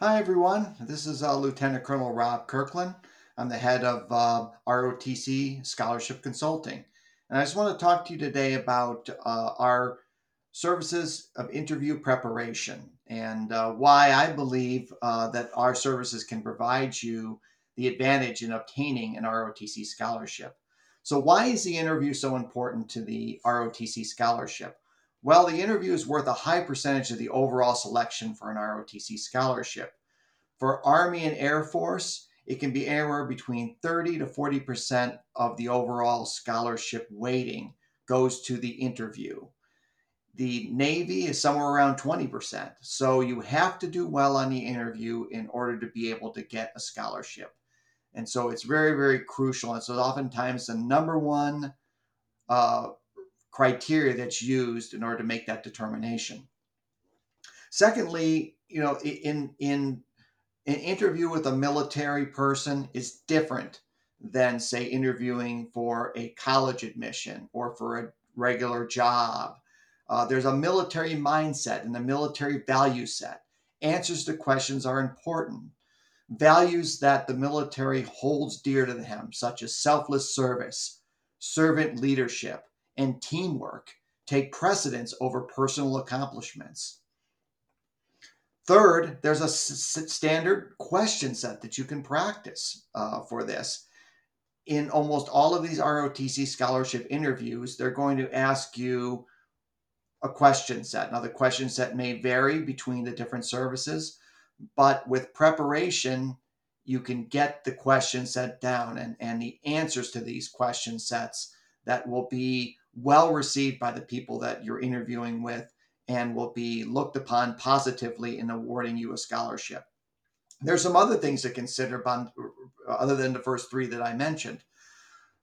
Hi, everyone. This is uh, Lieutenant Colonel Rob Kirkland. I'm the head of uh, ROTC Scholarship Consulting. And I just want to talk to you today about uh, our services of interview preparation and uh, why I believe uh, that our services can provide you the advantage in obtaining an ROTC scholarship. So, why is the interview so important to the ROTC scholarship? Well, the interview is worth a high percentage of the overall selection for an ROTC scholarship. For Army and Air Force, it can be anywhere between 30 to 40% of the overall scholarship weighting goes to the interview. The Navy is somewhere around 20%. So you have to do well on the interview in order to be able to get a scholarship. And so it's very, very crucial. And so oftentimes the number one uh, criteria that's used in order to make that determination. Secondly, you know, in in an interview with a military person is different than say interviewing for a college admission or for a regular job. Uh, there's a military mindset and a military value set. Answers to questions are important. Values that the military holds dear to them, such as selfless service, servant leadership, and teamwork take precedence over personal accomplishments. Third, there's a s- standard question set that you can practice uh, for this. In almost all of these ROTC scholarship interviews, they're going to ask you a question set. Now, the question set may vary between the different services, but with preparation, you can get the question set down and, and the answers to these question sets that will be well received by the people that you're interviewing with and will be looked upon positively in awarding you a scholarship. There's some other things to consider other than the first three that I mentioned.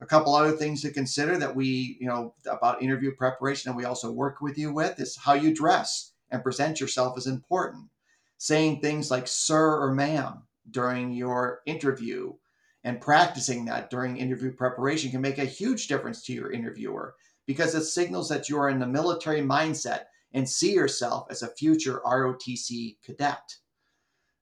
A couple other things to consider that we, you know, about interview preparation and we also work with you with is how you dress and present yourself is important. Saying things like sir or ma'am during your interview and practicing that during interview preparation can make a huge difference to your interviewer because it signals that you are in the military mindset and see yourself as a future ROTC cadet.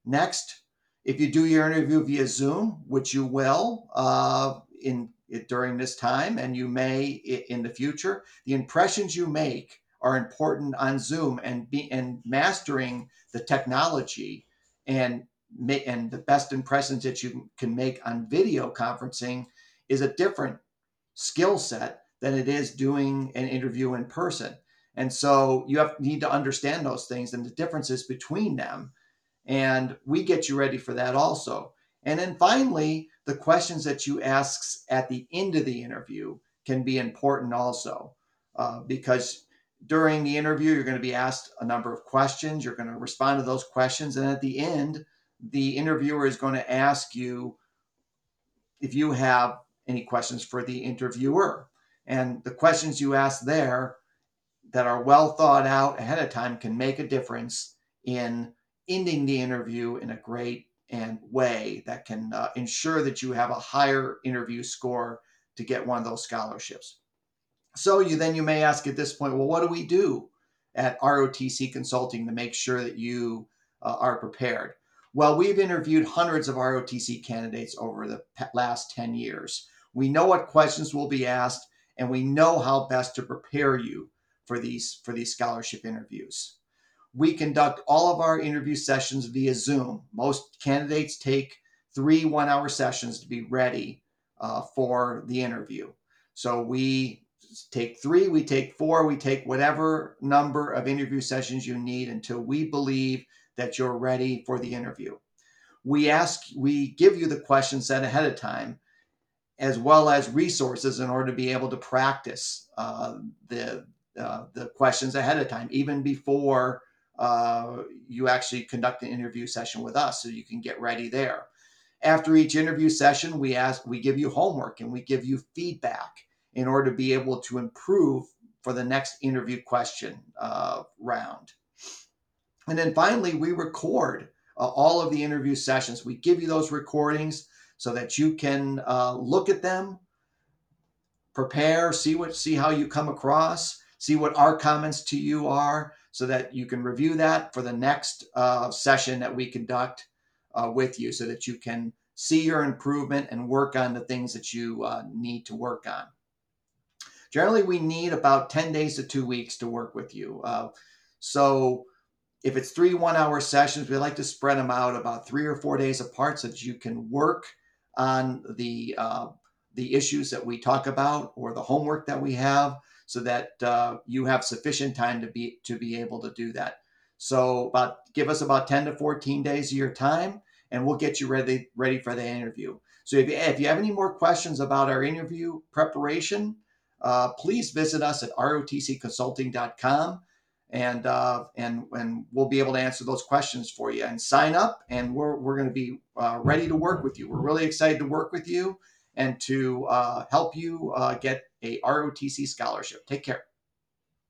Next, if you do your interview via Zoom, which you will uh, in during this time, and you may in the future, the impressions you make are important on Zoom, and be and mastering the technology and and the best impressions that you can make on video conferencing is a different skill set than it is doing an interview in person. And so you have need to understand those things and the differences between them. And we get you ready for that also. And then finally, the questions that you ask at the end of the interview can be important also, uh, because during the interview, you're going to be asked a number of questions. You're going to respond to those questions. And at the end, the interviewer is going to ask you if you have any questions for the interviewer. And the questions you ask there that are well thought out ahead of time can make a difference in ending the interview in a great and way that can uh, ensure that you have a higher interview score to get one of those scholarships. So you then you may ask at this point, well, what do we do at ROTC Consulting to make sure that you uh, are prepared? Well, we've interviewed hundreds of ROTC candidates over the last 10 years. We know what questions will be asked and we know how best to prepare you for these for these scholarship interviews. We conduct all of our interview sessions via Zoom. Most candidates take three one-hour sessions to be ready uh, for the interview. So we take three, we take four, we take whatever number of interview sessions you need until we believe that you're ready for the interview. We ask, we give you the questions set ahead of time, as well as resources in order to be able to practice uh, the uh, the questions ahead of time, even before uh, you actually conduct an interview session with us, so you can get ready there. After each interview session, we ask, we give you homework and we give you feedback in order to be able to improve for the next interview question uh, round. And then finally, we record uh, all of the interview sessions. We give you those recordings so that you can uh, look at them, prepare, see what, see how you come across, see what our comments to you are, so that you can review that for the next uh, session that we conduct uh, with you so that you can see your improvement and work on the things that you uh, need to work on. Generally, we need about 10 days to two weeks to work with you. Uh, so if it's three one hour sessions, we like to spread them out about three or four days apart so that you can work on the uh, the issues that we talk about or the homework that we have so that uh, you have sufficient time to be to be able to do that. So about give us about 10 to 14 days of your time and we'll get you ready ready for the interview. So if you, if you have any more questions about our interview preparation uh, please visit us at rotcconsulting.com and uh, and and we'll be able to answer those questions for you and sign up and we're, we're going to be uh, ready to work with you we're really excited to work with you and to uh, help you uh, get a ROTC scholarship. Take care.